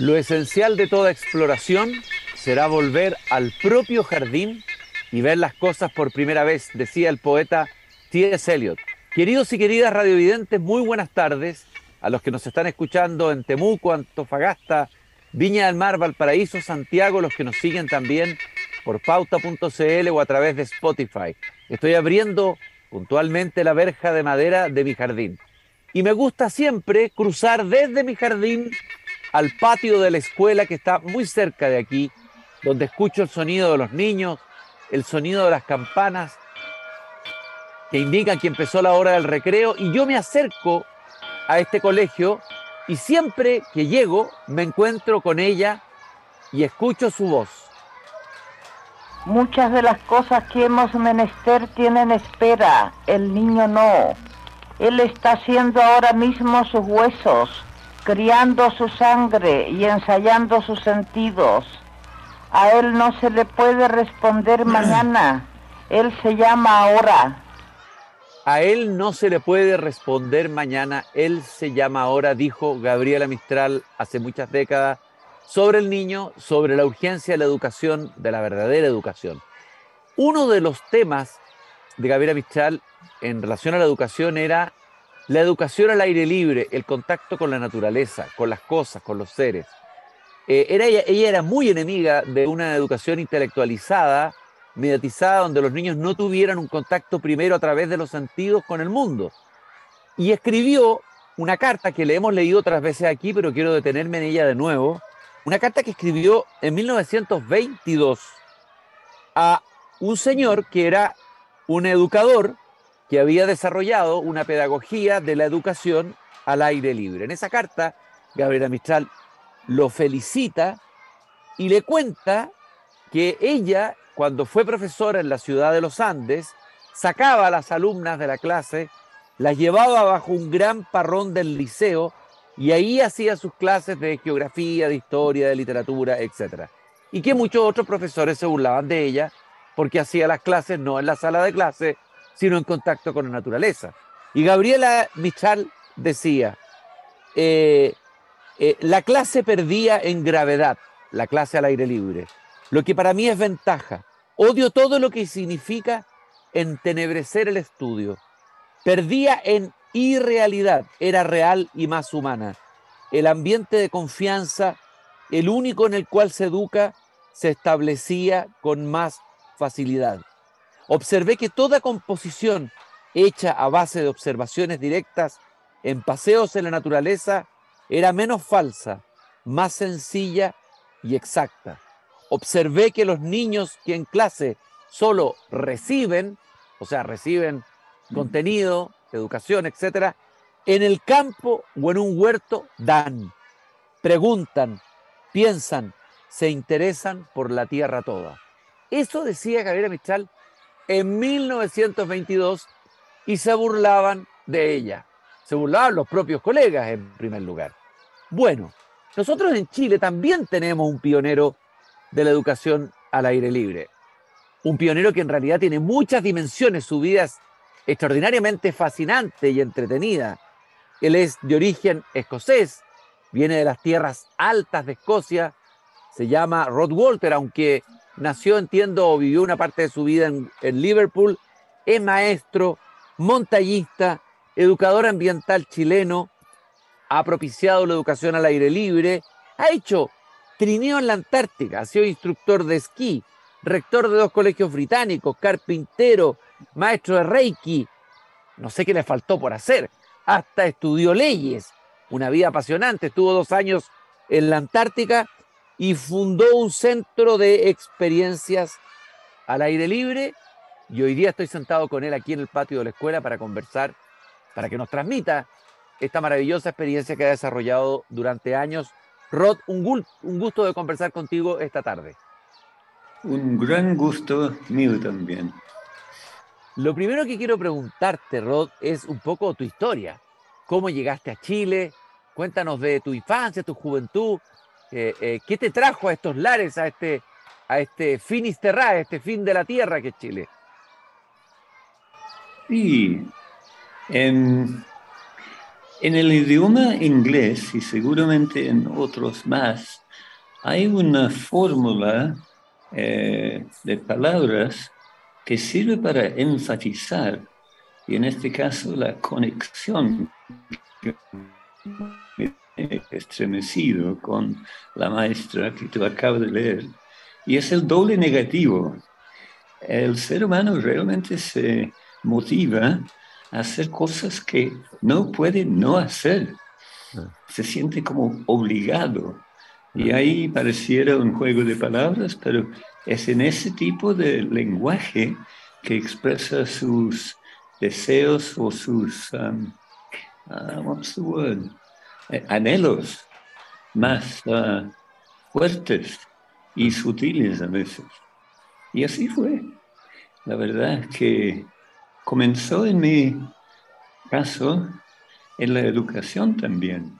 Lo esencial de toda exploración será volver al propio jardín y ver las cosas por primera vez, decía el poeta T.S. Eliot. Queridos y queridas radiovidentes, muy buenas tardes a los que nos están escuchando en Temuco, Antofagasta, Viña del Mar, Valparaíso, Santiago, los que nos siguen también por pauta.cl o a través de Spotify. Estoy abriendo puntualmente la verja de madera de mi jardín. Y me gusta siempre cruzar desde mi jardín al patio de la escuela que está muy cerca de aquí, donde escucho el sonido de los niños, el sonido de las campanas que indican que empezó la hora del recreo y yo me acerco a este colegio y siempre que llego me encuentro con ella y escucho su voz. Muchas de las cosas que hemos menester tienen espera, el niño no. Él está haciendo ahora mismo sus huesos, criando su sangre y ensayando sus sentidos. A él no se le puede responder mañana, él se llama ahora. A él no se le puede responder mañana, él se llama ahora, dijo Gabriela Mistral hace muchas décadas, sobre el niño, sobre la urgencia de la educación, de la verdadera educación. Uno de los temas de Gabriela Mistral en relación a la educación era la educación al aire libre, el contacto con la naturaleza, con las cosas, con los seres. Eh, era ella, era muy enemiga de una educación intelectualizada, mediatizada, donde los niños no tuvieran un contacto primero a través de los sentidos con el mundo. Y escribió una carta que le hemos leído otras veces aquí, pero quiero detenerme en ella de nuevo. Una carta que escribió en 1922 a un señor que era un educador que había desarrollado una pedagogía de la educación al aire libre. En esa carta, Gabriela Mistral lo felicita y le cuenta que ella, cuando fue profesora en la ciudad de los Andes, sacaba a las alumnas de la clase, las llevaba bajo un gran parrón del liceo y ahí hacía sus clases de geografía, de historia, de literatura, etc. Y que muchos otros profesores se burlaban de ella porque hacía las clases no en la sala de clase, sino en contacto con la naturaleza. Y Gabriela Michal decía, eh, eh, la clase perdía en gravedad, la clase al aire libre, lo que para mí es ventaja. Odio todo lo que significa entenebrecer el estudio. Perdía en irrealidad, era real y más humana. El ambiente de confianza, el único en el cual se educa, se establecía con más facilidad observé que toda composición hecha a base de observaciones directas en paseos en la naturaleza era menos falsa, más sencilla y exacta. Observé que los niños que en clase solo reciben, o sea, reciben contenido, educación, etcétera, en el campo o en un huerto dan, preguntan, piensan, se interesan por la tierra toda. Eso decía Gabriela Mistral en 1922 y se burlaban de ella. Se burlaban los propios colegas en primer lugar. Bueno, nosotros en Chile también tenemos un pionero de la educación al aire libre. Un pionero que en realidad tiene muchas dimensiones, su vida es extraordinariamente fascinante y entretenida. Él es de origen escocés, viene de las tierras altas de Escocia, se llama Rod Walter, aunque nació, entiendo, o vivió una parte de su vida en, Liverpool, es maestro, montañista, educador ambiental chileno, ha propiciado la educación al aire libre, ha hecho trineo en la Antártica, ha sido instructor de esquí, rector de dos colegios británicos, carpintero, maestro de Reiki, no sé qué le faltó por hacer, hasta estudió leyes, una vida apasionante, estuvo dos años en la Antártica y fundó un centro de experiencias al aire libre y hoy día estoy sentado con él aquí en el patio de la escuela para conversar, para que nos transmita esta maravillosa experiencia que ha desarrollado durante años. Rod, un, un gusto de conversar contigo esta tarde. Un gran gusto mío también. Lo primero que quiero preguntarte, Rod, es un poco tu historia. ¿Cómo llegaste a Chile? Cuéntanos de tu infancia, tu juventud, eh, eh, ¿Qué te trajo a estos lares, a este, a este finisterra, a este fin de la tierra que es Chile? Sí, En el idioma inglés y seguramente en otros más, hay una fórmula eh, de palabras que sirve para enfatizar, y en este caso la conexión estremecido con la maestra que tú acabas de leer, y es el doble negativo. El ser humano realmente se motiva a hacer cosas que no puede no hacer. Ah. Se siente como obligado. Y ah. ahí pareciera un juego de palabras, pero es en ese tipo de lenguaje que expresa sus deseos o sus, um, uh, what's the word? Eh, anhelos más uh, fuertes y sutiles a veces. Y así fue. La verdad que comenzó en mi caso en la educación también.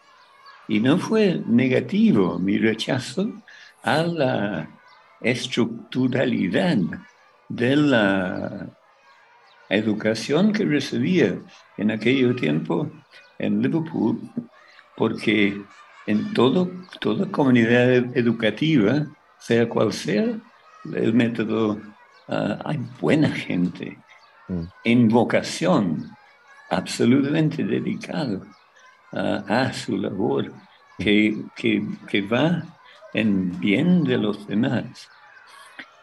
Y no fue negativo mi rechazo a la estructuralidad de la educación que recibía en aquel tiempo en Liverpool, porque en todo, toda comunidad educativa, sea cual sea el método, ah, hay buena gente Mm. en vocación, absolutamente dedicado a su labor, que, que, va en bien de los demás.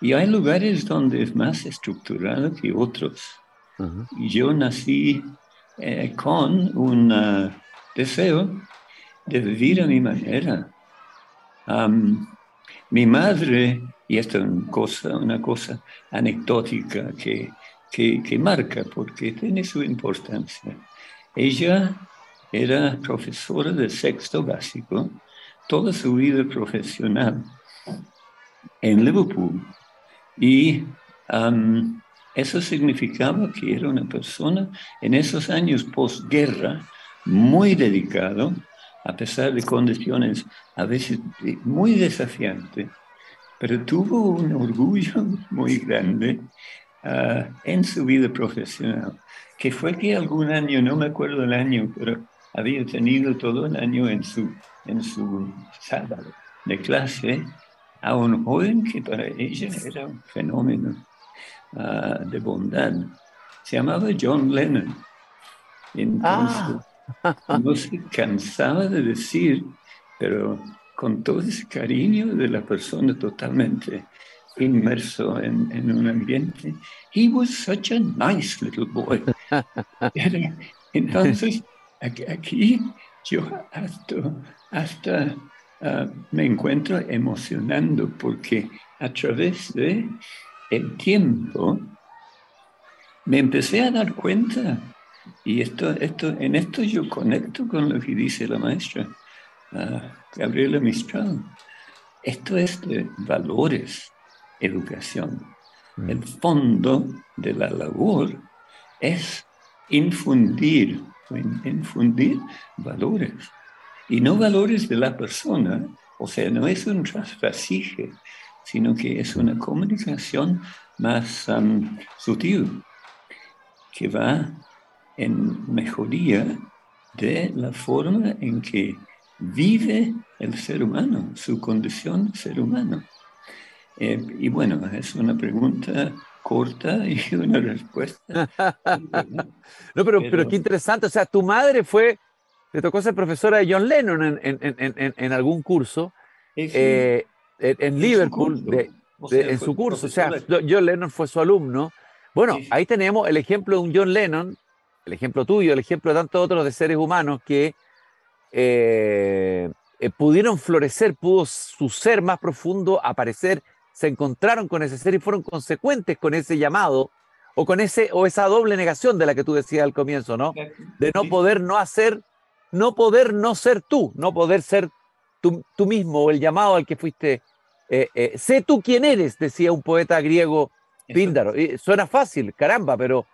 Y hay lugares donde es más estructurado que otros. Yo nací eh, con un deseo de vivir a mi manera. mi madre, y esto es una cosa, una anecdótica que que, marca, porque tiene su importancia. Ella era profesora de sexto básico toda su vida profesional en Liverpool y eso significaba que era una persona en esos años posguerra muy dedicado, a pesar de condiciones a veces muy desafiantes, pero tuvo un orgullo muy grande Ah, en su vida profesional, que fue que algún año, no me acuerdo el año, pero había tenido todo el año en su, en su sala de clase a un joven que para ella era un fenómeno ah, de bondad. Se llamaba John Lennon. Entonces, ah. No se cansaba de decir, pero con todo ese cariño de la persona totalmente inmerso en, en, un ambiente. He was such a nice little boy. Entonces, aquí, yo hasta, hasta ah, me encuentro emocionando porque a través de el tiempo me empecé a dar cuenta y esto, esto, en esto yo conecto con lo que dice la maestra uh, Gabriela Mistral. Esto es de valores, educación. Mm. El fondo de la labor es infundir, infundir valores. Y no valores de la persona, o sea, no es un trasvasije, sino que es una comunicación más um, sutil, que va en mejoría de la forma en que vive el ser humano, su condición ser humano. Eh, y bueno, es una pregunta corta y una respuesta. no, pero, pero, qué interesante. O sea, tu madre fue, le tocó ser profesora de John Lennon en, en, en, en algún curso eh, en Liverpool, de, en su curso. O sea, John Lennon fue su alumno. Bueno, ahí tenemos el ejemplo de un John Lennon, el ejemplo tuyo, el ejemplo de tantos otros de seres humanos que eh, pudieron florecer, pudo su ser más profundo aparecer se encontraron con ese ser y fueron consecuentes con ese llamado o con ese o esa doble negación de la que tú decías al comienzo, ¿no? De no poder no hacer, no poder no ser tú, no poder ser tú, mismo o el llamado al que fuiste. Eh, eh, sé tú quién eres, decía un poeta griego Píndaro. Y suena fácil, caramba, pero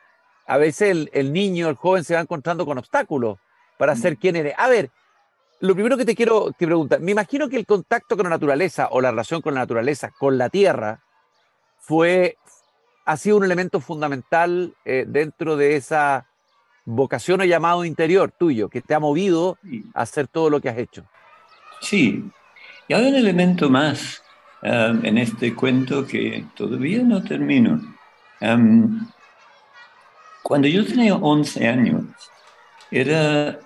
a veces el, el, niño, el joven se va encontrando con obstáculos para mm. ser quien eres. A ver, lo primero que te quiero que preguntar, me imagino que el contacto con la naturaleza o la relación con la naturaleza, con la tierra, fue, ha sido un elemento fundamental eh, dentro de esa vocación o llamado interior tuyo que te ha movido a hacer todo lo que has hecho. Sí, y hay un elemento más um, en este cuento que todavía no termino. Um, cuando yo tenía 11 años, era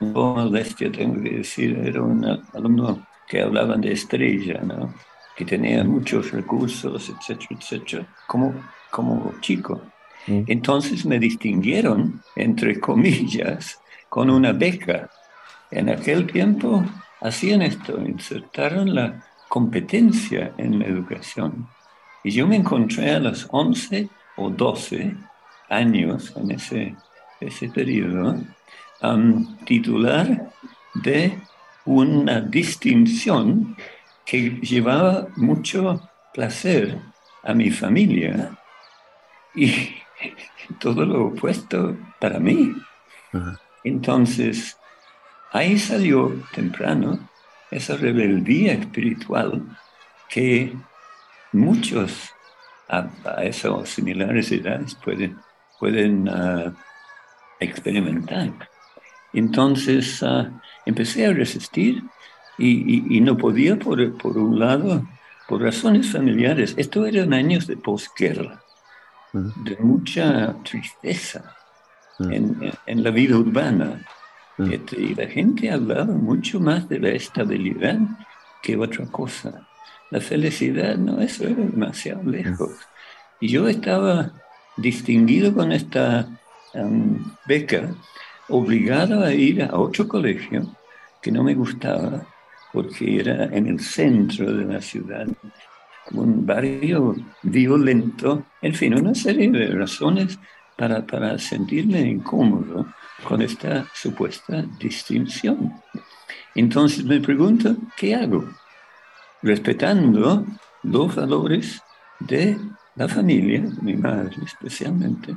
un poco modestia, tengo que decir, era un alumno que hablaban de estrella, ¿no? que tenía muchos recursos, etcétera, etcétera, como, como chico. Mm. Entonces me distinguieron, entre comillas, con una beca. En aquel tiempo hacían esto, insertaron la competencia en la educación. Y yo me encontré a los 11 o 12 años en ese, ese periodo titular de una distinción que llevaba mucho placer a mi familia y todo lo opuesto para mí. Entonces, ahí salió temprano esa rebeldía espiritual que muchos a, esas similares edades pueden, pueden ah, experimentar. Entonces ah, empecé a resistir y, no podía, por, por, un lado, por razones familiares. Esto eran años de posguerra, de mucha tristeza en, en, la vida urbana. Este, y la gente hablaba mucho más de la estabilidad que otra cosa. La felicidad, no, eso era demasiado lejos. Y yo estaba distinguido con esta beca obligado a ir a otro colegio que no me gustaba porque era en el centro de la ciudad, un barrio violento, en fin, una serie de razones para, para sentirme incómodo con esta supuesta distinción. Entonces me pregunto, ¿qué hago? Respetando los valores de la familia, mi madre especialmente,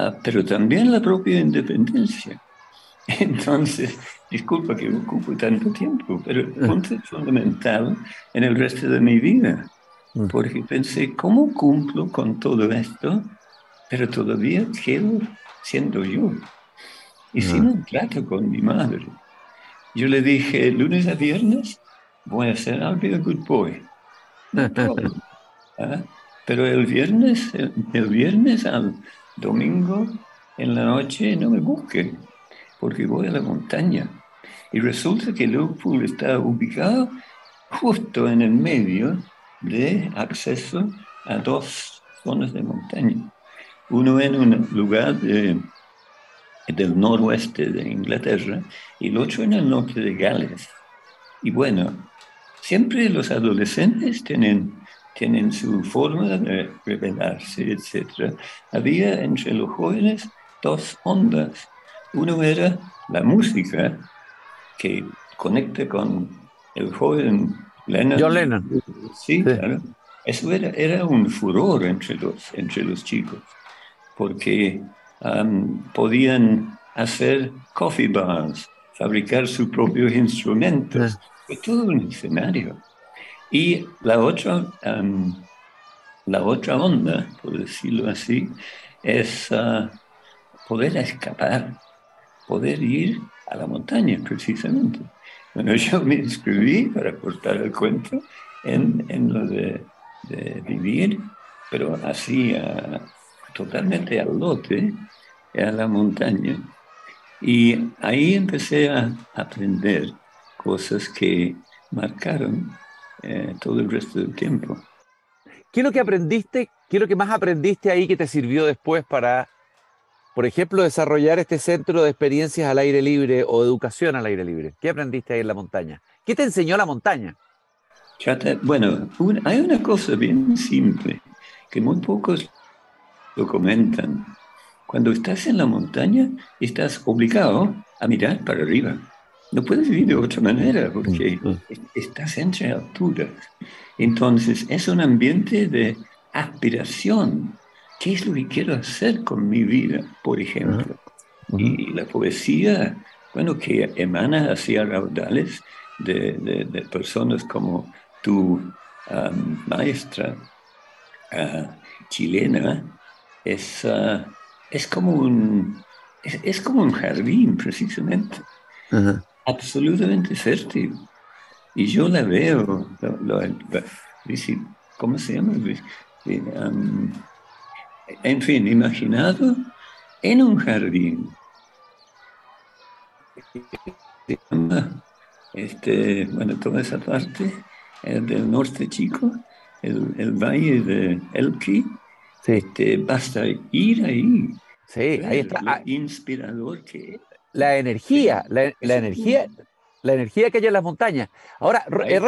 Ah, pero también la propia independencia. Entonces, disculpa que ocupo tanto tiempo, pero el punto es fundamental en el resto de mi vida, mm. porque pensé, ¿cómo cumplo con todo esto, pero todavía quedo siendo yo? Y sin un trato con mi madre. Yo le dije, lunes a viernes voy a ser I'll be a good boy. ¿Ah? Pero el viernes, el viernes al domingo en la noche no me busquen, porque voy a la montaña. Y resulta que Liverpool está ubicado justo en el medio de acceso a dos zonas de montaña. Uno en un lugar del noroeste de Inglaterra y el otro en el norte de Gales. Y bueno, siempre los adolescentes tienen tienen su forma de revelarse, etc. Había entre los jóvenes dos ondas. Uno era la música, que conecta con el joven Lennon. John Lennon. Sí, claro. Eso era, era un furor entre los, entre los chicos, porque um, podían hacer coffee bars, fabricar sus propios instrumentos. Fue todo un escenario. Y la otra, la otra onda, por decirlo así, es ah, poder escapar, poder ir a la montaña precisamente. Bueno, yo me inscribí para cortar el cuento en, en lo de, de, vivir, pero así ah, totalmente al lote, a la montaña. Y ahí empecé a aprender cosas que marcaron eh, todo el resto del tiempo. ¿Qué es lo que aprendiste? ¿Qué es lo que más aprendiste ahí que te sirvió después para, por ejemplo, desarrollar este centro de experiencias al aire libre o educación al aire libre? ¿Qué aprendiste ahí en la montaña? ¿Qué te enseñó la montaña? bueno, hay una cosa bien simple que muy pocos lo comentan. Cuando estás en la montaña, estás obligado a mirar para arriba. No puedes vivir de otra manera porque mm, mm. estás entre alturas. Entonces es un ambiente de aspiración. ¿Qué es lo que quiero hacer con mi vida, por ejemplo? Y la poesía, bueno, que emana hacia raudales de, de, personas como tu maestra ah, chilena, es, ah, es, como, un, es, como un jardín, precisamente. Absolutamente fértil. Y yo la veo, ¿cómo se llama? en fin, imaginado en un jardín. Este, bueno, toda esa parte del norte chico, el, el valle de Elqui, sí. este, basta ir ahí. Sí, ahí está. Lo inspirador que La energía, la, la energía, la energía que hay en las montañas. Ahora, eh,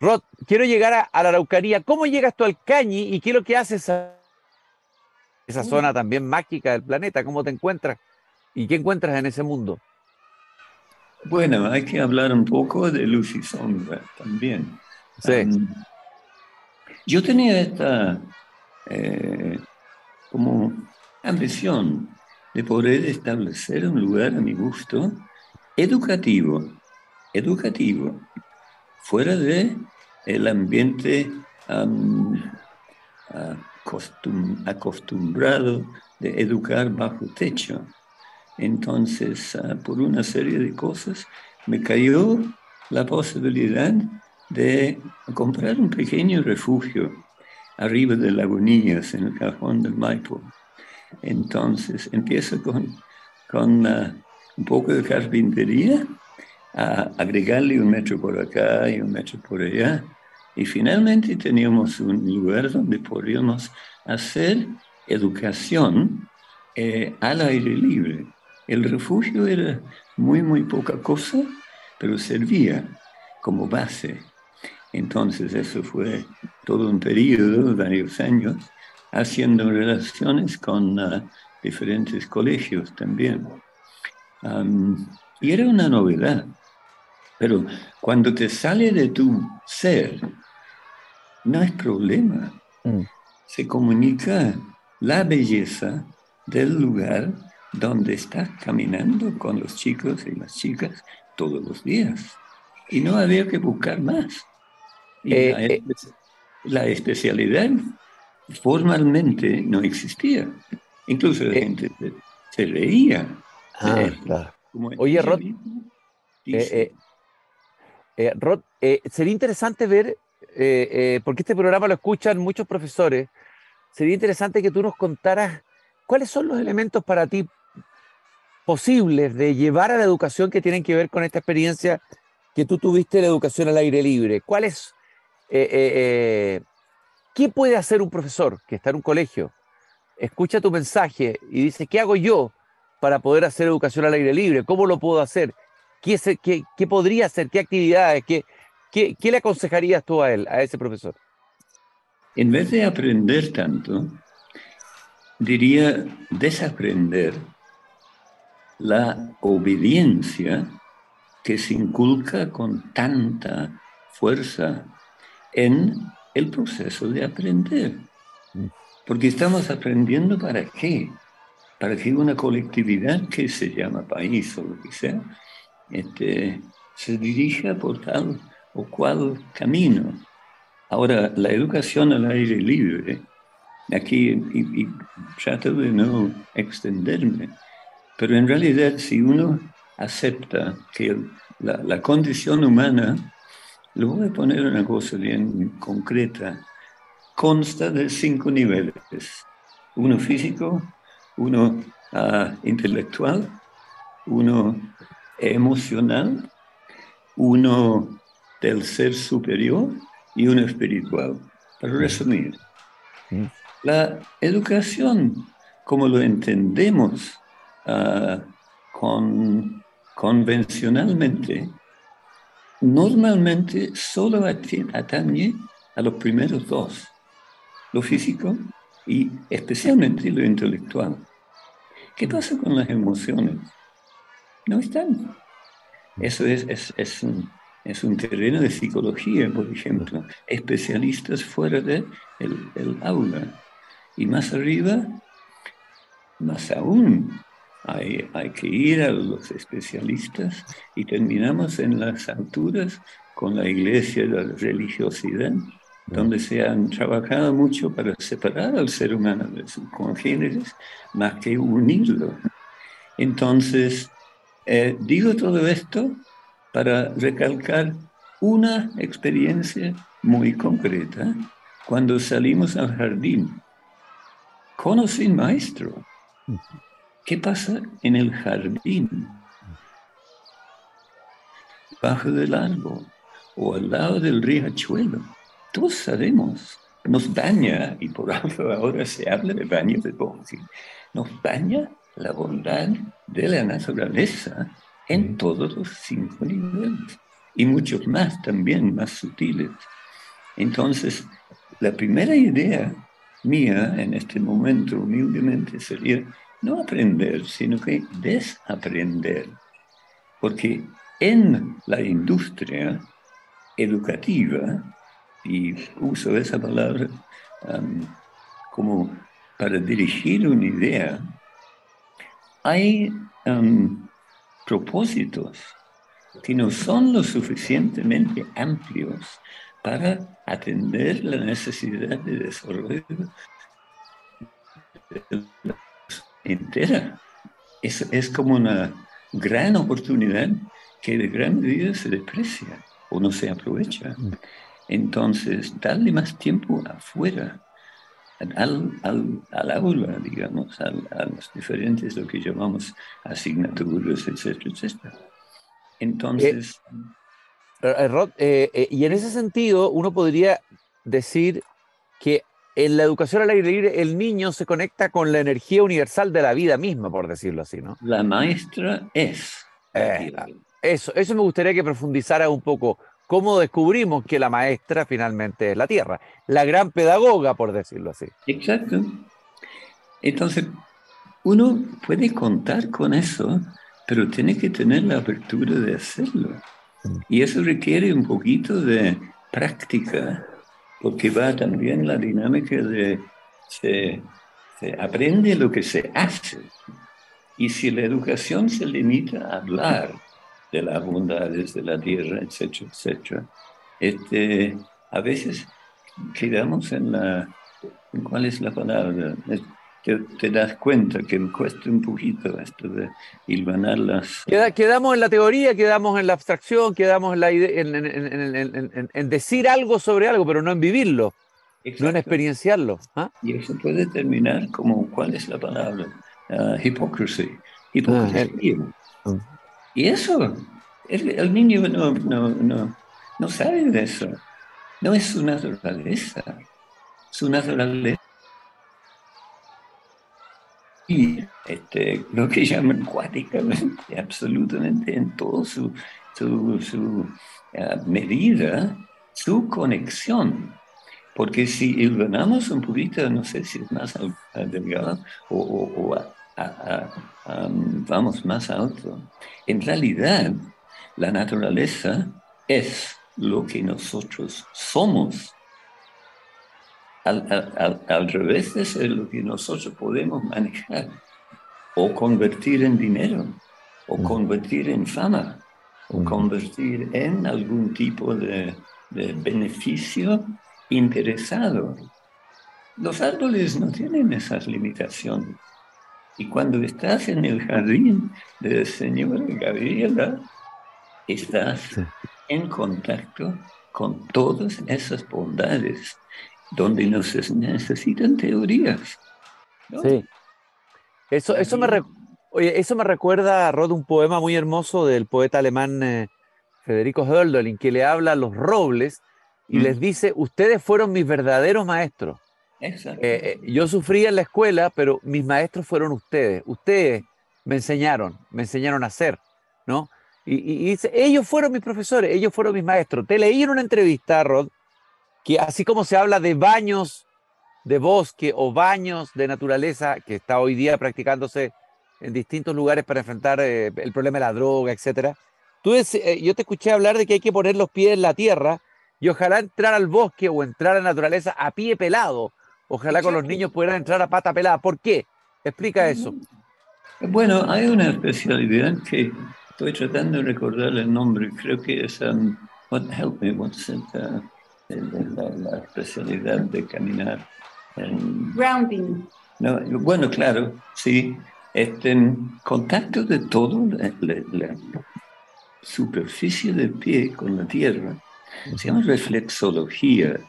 Rod, quiero llegar a, la Araucanía. ¿Cómo llegas tú al Cañi y qué es lo que haces esa, esa zona también mágica del planeta? ¿Cómo te encuentras? ¿Y qué encuentras en ese mundo? Bueno, hay que hablar un poco de luz y sombra también. Sí. yo tenía esta eh, como ambición de poder establecer un lugar a mi gusto educativo educativo, fuera de el ambiente acostumbrado de educar bajo techo. Entonces, ah, por una serie de cosas, me cayó la posibilidad de comprar un pequeño refugio arriba de Lagunillas, en el cajón del Maipo. Entonces, empiezo con, con ah, un poco de carpintería a agregarle un metro por acá y un metro por allá. Y finalmente teníamos un lugar donde podíamos hacer educación eh, al aire libre. El refugio era muy, muy poca cosa, pero servía como base. Entonces eso fue todo un periodo, varios años, haciendo relaciones con ah, diferentes colegios también. y era una novedad. Pero cuando te sale de tu ser, no hay problema. Mm. Se comunica la belleza del lugar donde estás caminando con los chicos y las chicas todos los días. Y no había que buscar más. Eh, eh. la, especialidad formalmente no existía. Incluso la eh. gente se, reía. Ah, Oye, Rod, eh, Rod, eh, sería interesante ver, eh, porque este programa lo escuchan muchos profesores, sería interesante que tú nos contaras cuáles son los elementos para ti posibles de llevar a la educación que tienen que ver con esta experiencia que tú tuviste de la educación al aire libre. ¿Cuál es, ¿Qué puede hacer un profesor que está en un colegio? Escucha tu mensaje y dice, ¿qué hago yo para poder hacer educación al aire libre? ¿Cómo lo puedo hacer? ¿Qué, podría hacer? ¿Qué actividades? ¿Qué, qué, le aconsejarías tú a él, a ese profesor? En vez de aprender tanto, diría desaprender la obediencia que se inculca con tanta fuerza en el proceso de aprender. Porque estamos aprendiendo para qué? Para que una colectividad que se llama país o lo que sea, este, se dirija por tal o cual camino. Ahora, la educación al aire libre, aquí, y, trato de no extenderme, pero en realidad si uno acepta que la condición humana, lo voy a poner una cosa bien concreta, consta de cinco niveles. Uno físico, uno uh, intelectual, uno emocional, uno del ser superior y uno espiritual. Para resumir, la educación, como lo entendemos ah, con, convencionalmente, normalmente solo atañe a los primeros dos, lo físico y especialmente lo intelectual. ¿Qué pasa con las emociones? no están. Eso es, un terreno de psicología, por ejemplo, especialistas fuera del de el aula. Y más arriba, más aún, hay, que ir a los especialistas y terminamos en las alturas con la iglesia, la religiosidad donde se han trabajado mucho para separar al ser humano de sus congéneres, más que unirlo. Entonces, eh, digo todo esto para recalcar una experiencia muy concreta cuando salimos al jardín, con o sin maestro. ¿Qué pasa en el jardín? Bajo del árbol o al lado del riachuelo todos sabemos, nos daña, y por algo ahora se habla de baño de bosque, nos daña la bondad de la naturaleza en todos los cinco niveles y muchos más también, más sutiles. Entonces, la primera idea mía en este momento humildemente sería no aprender, sino que desaprender. Porque en la industria educativa y uso esa palabra como para dirigir una idea, hay propósitos que no son lo suficientemente amplios para atender la necesidad de desarrollo entera. Es, es como una gran oportunidad que de gran medida se deprecia o no se aprovecha. Entonces, darle más tiempo afuera, al, al, al aula, digamos, al, a los diferentes, lo que llamamos asignaturas, etcétera, etcétera. Entonces... Eh, eh, Rod, eh, y en ese sentido, uno podría decir que en la educación al aire libre el niño se conecta con la energía universal de la vida misma, por decirlo así, ¿no? La maestra es. eso, eso me gustaría que profundizara un poco cómo descubrimos que la maestra finalmente es la tierra, la gran pedagoga, por decirlo así. Exacto. Entonces, uno puede contar con eso, pero tiene que tener la apertura de hacerlo. Y eso requiere un poquito de práctica, porque va también la dinámica de se, se aprende lo que se hace. Y si la educación se limita a hablar, de las bondades de la tierra, etcétera, etcétera. Este, a veces quedamos en la, ¿cuál es la palabra? Te, te, das cuenta que me cuesta un poquito esto de hilvanar las... quedamos en la teoría, quedamos en la abstracción, quedamos en, la en, en, en, decir algo sobre algo, pero no en vivirlo, no en experienciarlo. ¿ah? Y eso puede terminar como, ¿cuál es la palabra? Uh, hipocresy. Hipocresía. Ah, y eso, el, niño no, no, no, no sabe de eso. No es su naturaleza. Su naturaleza. Y este, lo que llaman cuáticamente, absolutamente en todo su, su, su uh, medida, su conexión. Porque si iluminamos un poquito, no sé si es más delgado o, o, o vamos más alto. En realidad, la naturaleza es lo que nosotros somos. Al, al, revés de ser lo que nosotros podemos manejar o convertir en dinero o convertir en fama o convertir en algún tipo de, de beneficio interesado. Los árboles no tienen esas limitaciones. Y cuando estás en el jardín del Señor Gabriela, estás en contacto con todas esas bondades donde no se necesitan teorías. Sí. Eso, eso, me Oye, eso me recuerda, Rod, un poema muy hermoso del poeta alemán eh, Federico Hölderlin, que le habla a los robles y mm. les dice, ustedes fueron mis verdaderos maestros. Eh, eh, yo sufría en la escuela, pero mis maestros fueron ustedes. Ustedes me enseñaron, me enseñaron a hacer, ¿no? Y, dice, ellos fueron mis profesores, ellos fueron mis maestros. Te leí en una entrevista, Rod, que así como se habla de baños de bosque o baños de naturaleza, que está hoy día practicándose en distintos lugares para enfrentar eh, el problema de la droga, etcétera. Tú yo te escuché hablar de que hay que poner los pies en la tierra y ojalá entrar al bosque o entrar a la naturaleza a pie pelado, Ojalá con los niños pudieran entrar a pata pelada. ¿Por qué? Explica eso. Bueno, hay una especialidad que estoy tratando de recordar el nombre. Creo que es um, what help me, what's it, uh, la, especialidad de caminar. Grounding. No, bueno, claro, sí. Este, contacto de todo, la, superficie del pie con la tierra, se llama reflexología.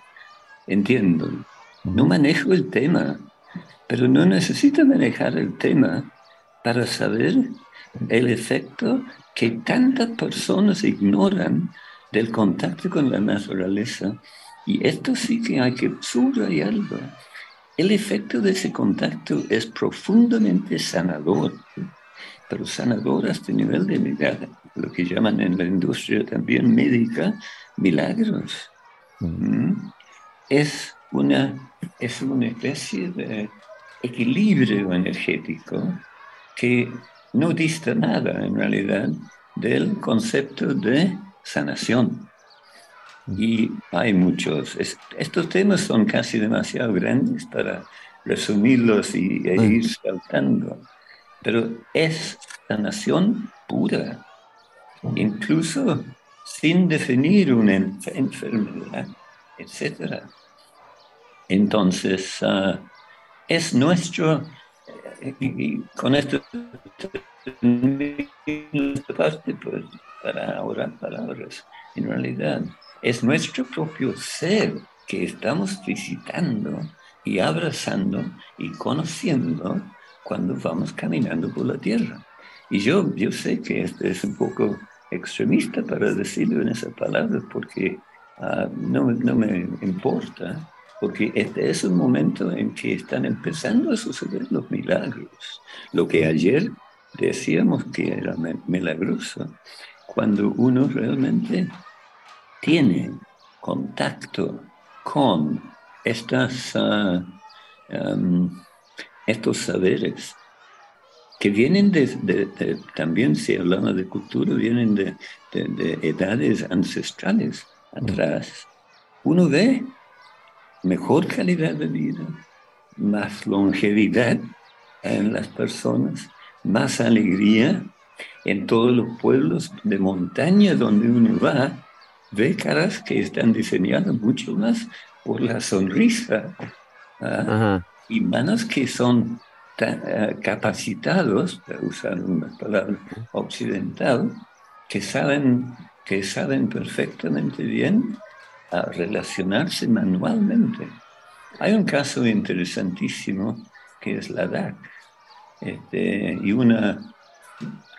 Entiendo. No manejo el tema, pero no necesito manejar el tema para saber el efecto que tantas personas ignoran del contacto con la naturaleza. Y esto sí que hay que subrayarlo. El efecto de ese contacto es profundamente sanador, pero sanador hasta el nivel de lo que llaman en la industria también médica milagros. Mm. Mm. Es, una, es una especie de equilibrio energético que no dista nada en realidad del concepto de sanación. Y hay muchos. estos temas son casi demasiado grandes para resumirlos y, e ir saltando. Pero es sanación pura, incluso sin definir una enfermedad, etc. Entonces, ah, es nuestro, eh, y, con esto parte pues, para orar palabras, en realidad es nuestro propio ser que estamos visitando y abrazando y conociendo cuando vamos caminando por la tierra. Y yo, yo sé que este es un poco extremista para decirlo en esas palabras porque ah, no, no me importa, porque este es un momento en que están empezando a suceder los milagros. Lo que ayer decíamos que era milagroso, cuando uno realmente tiene contacto con estas, ah, estos saberes que vienen de, también si hablamos de cultura, vienen de, edades ancestrales atrás. Uno ve mejor calidad de vida, más longevidad en las personas, más alegría en todos los pueblos de montaña donde uno va, ve caras que están diseñadas mucho más por la sonrisa ¿ah? y manos que son eh, capacitados, para usar una palabra occidental, que saben, que saben perfectamente bien a relacionarse manualmente. Hay un caso interesantísimo que es la DAC, este, y una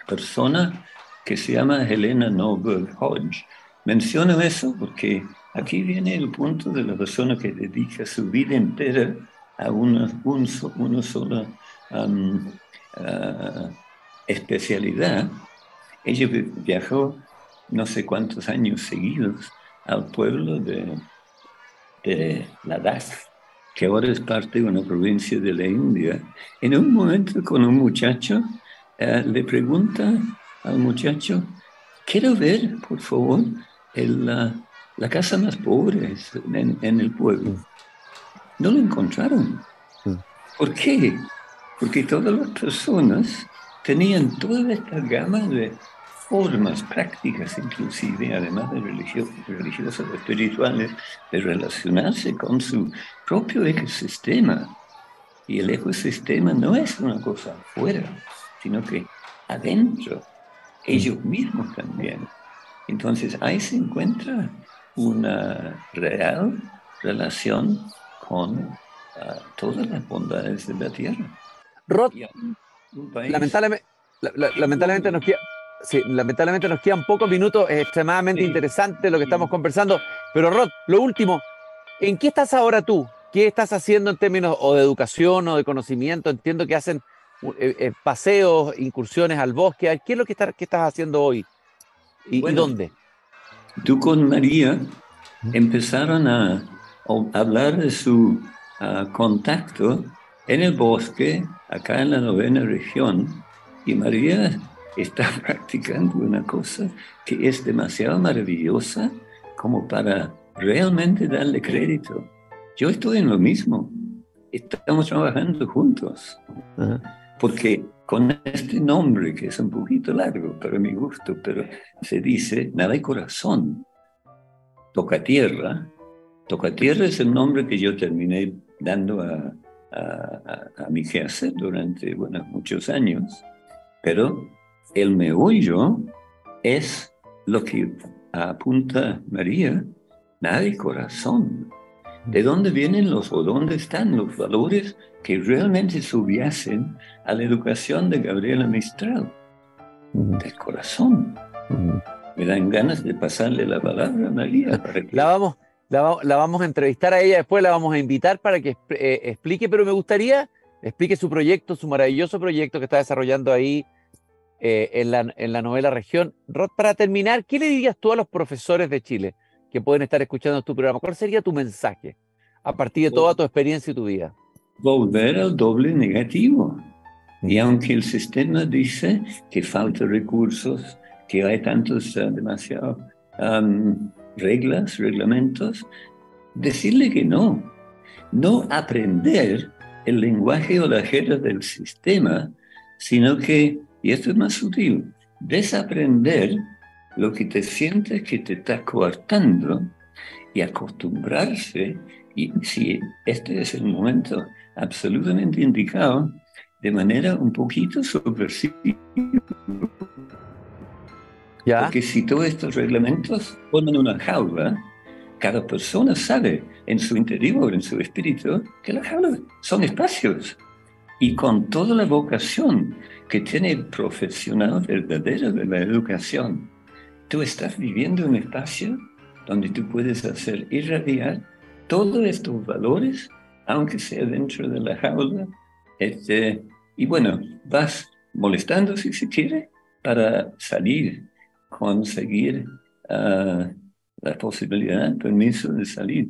persona que se llama Helena Noble Hodge. Menciono eso porque aquí viene el punto de la persona que dedica su vida entera a una, una sola uh, especialidad. Ella viajó no sé cuántos años seguidos al pueblo de, de Ladakh, que ahora es parte de una provincia de la India. En un momento con un muchacho eh, le pregunta al muchacho, quiero ver, por favor, la, la, casa más pobre en, en, el pueblo. No lo encontraron. ¿Por qué? Porque todas las personas tenían toda esta gama de formas prácticas, inclusive, además de religiosas, espirituales, de relacionarse con su propio ecosistema. Y el ecosistema no es una cosa afuera, sino que adentro, ellos mismos también. Entonces ahí se encuentra una real relación con ah, todas las bondades de la tierra. Rod, lamentablemente, lamentablemente nos queda... lamentablemente nos quedan pocos minutos, es extremadamente interesante lo que estamos conversando, pero Rod, lo último, ¿en qué estás ahora tú? ¿Qué estás haciendo en términos o de educación o de conocimiento? Entiendo que hacen eh, eh, paseos, incursiones al bosque. ¿Qué es lo que, está, estás haciendo hoy? ¿Y, dónde? Tú con María empezaron a, hablar de su contacto en el bosque, acá en la novena región, y María está practicando una cosa que es demasiado maravillosa como para realmente darle crédito. Yo estoy en lo mismo. Estamos trabajando juntos porque con este nombre, que es un poquito largo para mi gusto, pero se dice, nada de corazón, toca tierra, Tocatierra es el nombre que yo terminé dando a, a, mi quehacer durante bueno, muchos años, pero el meollo es lo que apunta María, nada y corazón. ¿De dónde vienen los o dónde están los valores que realmente subyacen a la educación de Gabriela Mistral? Del corazón. Me dan ganas de pasarle la palabra a María. La, vamos, la, vamos a entrevistar a ella después, la vamos a invitar para que eh, explique, pero me gustaría explique su proyecto, su maravilloso proyecto que está desarrollando ahí eh, en, la, en la novela Región. Rod, para terminar, ¿qué le dirías tú a los profesores de Chile que pueden estar escuchando tu programa? ¿Cuál sería tu mensaje a partir de toda tu experiencia y tu vida? Volver al doble negativo. Y aunque el sistema dice que falta recursos, que hay tantos, uh, demasiadas reglas, reglamentos, decirle que no. No aprender el lenguaje o la jerga del sistema, sino que y esto es más sutil, desaprender lo que te sientes que te está coartando y acostumbrarse, y si este es el momento absolutamente indicado, de manera un poquito subversiva. ¿Ya? Porque si todos estos reglamentos ponen una jaula, cada persona sabe en su interior, en su espíritu, que las jaulas son espacios. Y con toda la vocación que tiene el profesional verdadero de la educación. Tú estás viviendo en un espacio donde tú puedes hacer irradiar todos estos valores, aunque sea dentro de la jaula. Este, y bueno, vas molestando si se quiere para salir, conseguir uh, la posibilidad, el permiso de salir.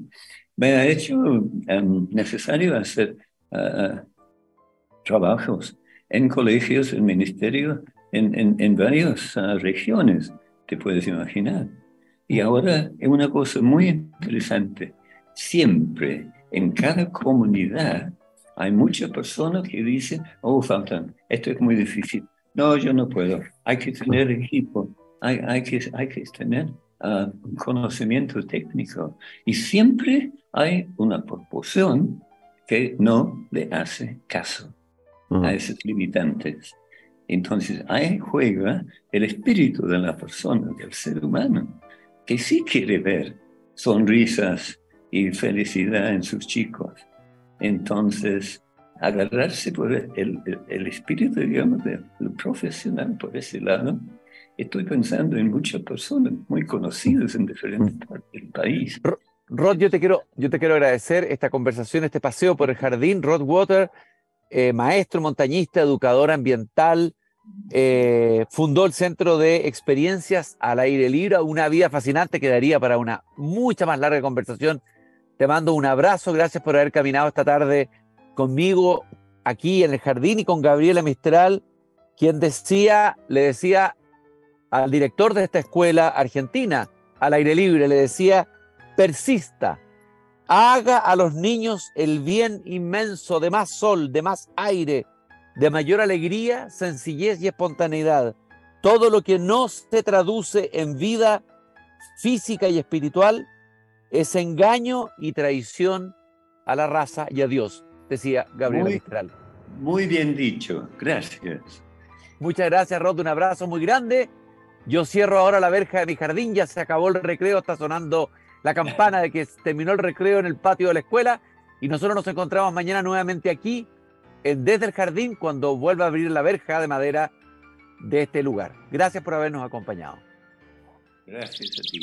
Me ha hecho um, necesario hacer uh, trabajos en colegios, en ministerio, en, en, varias ah, regiones, te puedes imaginar. Y ahora es una cosa muy interesante. Siempre, en cada comunidad, hay muchas personas que dicen, oh, faltan, esto es muy difícil. No, yo no puedo. Hay que tener equipo, hay, hay, que, hay que tener uh, conocimiento técnico. Y siempre hay una proporción que no le hace caso a esos limitantes. Entonces ahí juega el espíritu de la persona, del ser humano, que sí quiere ver sonrisas y felicidad en sus chicos. Entonces, agarrarse por el, el, espíritu, digamos, del profesional por ese lado, estoy pensando en muchas personas muy conocidas en diferentes partes del país. Rod, yo te quiero, yo te quiero agradecer esta conversación, este paseo por el jardín. Rod Water eh, maestro montañista, educador ambiental, eh, fundó el Centro de Experiencias al Aire Libre, una vida fascinante que daría para una mucha más larga conversación. Te mando un abrazo, gracias por haber caminado esta tarde conmigo aquí en el jardín y con Gabriela Mistral, quien decía, le decía al director de esta escuela argentina, al aire libre, le decía, persista, haga a los niños el bien inmenso de más sol, de más aire, de mayor alegría, sencillez y espontaneidad. Todo lo que no se traduce en vida física y espiritual es engaño y traición a la raza y a Dios, decía Gabriel Mistral. Muy bien dicho, gracias. Muchas gracias, Rod. Un abrazo muy grande. Yo cierro ahora la verja de mi jardín, ya se acabó el recreo, está sonando la campana de que terminó el recreo en el patio de la escuela y nosotros nos encontramos mañana nuevamente aquí en Desde el Jardín cuando vuelva a abrir la verja de madera de este lugar. Gracias por habernos acompañado. Gracias a ti.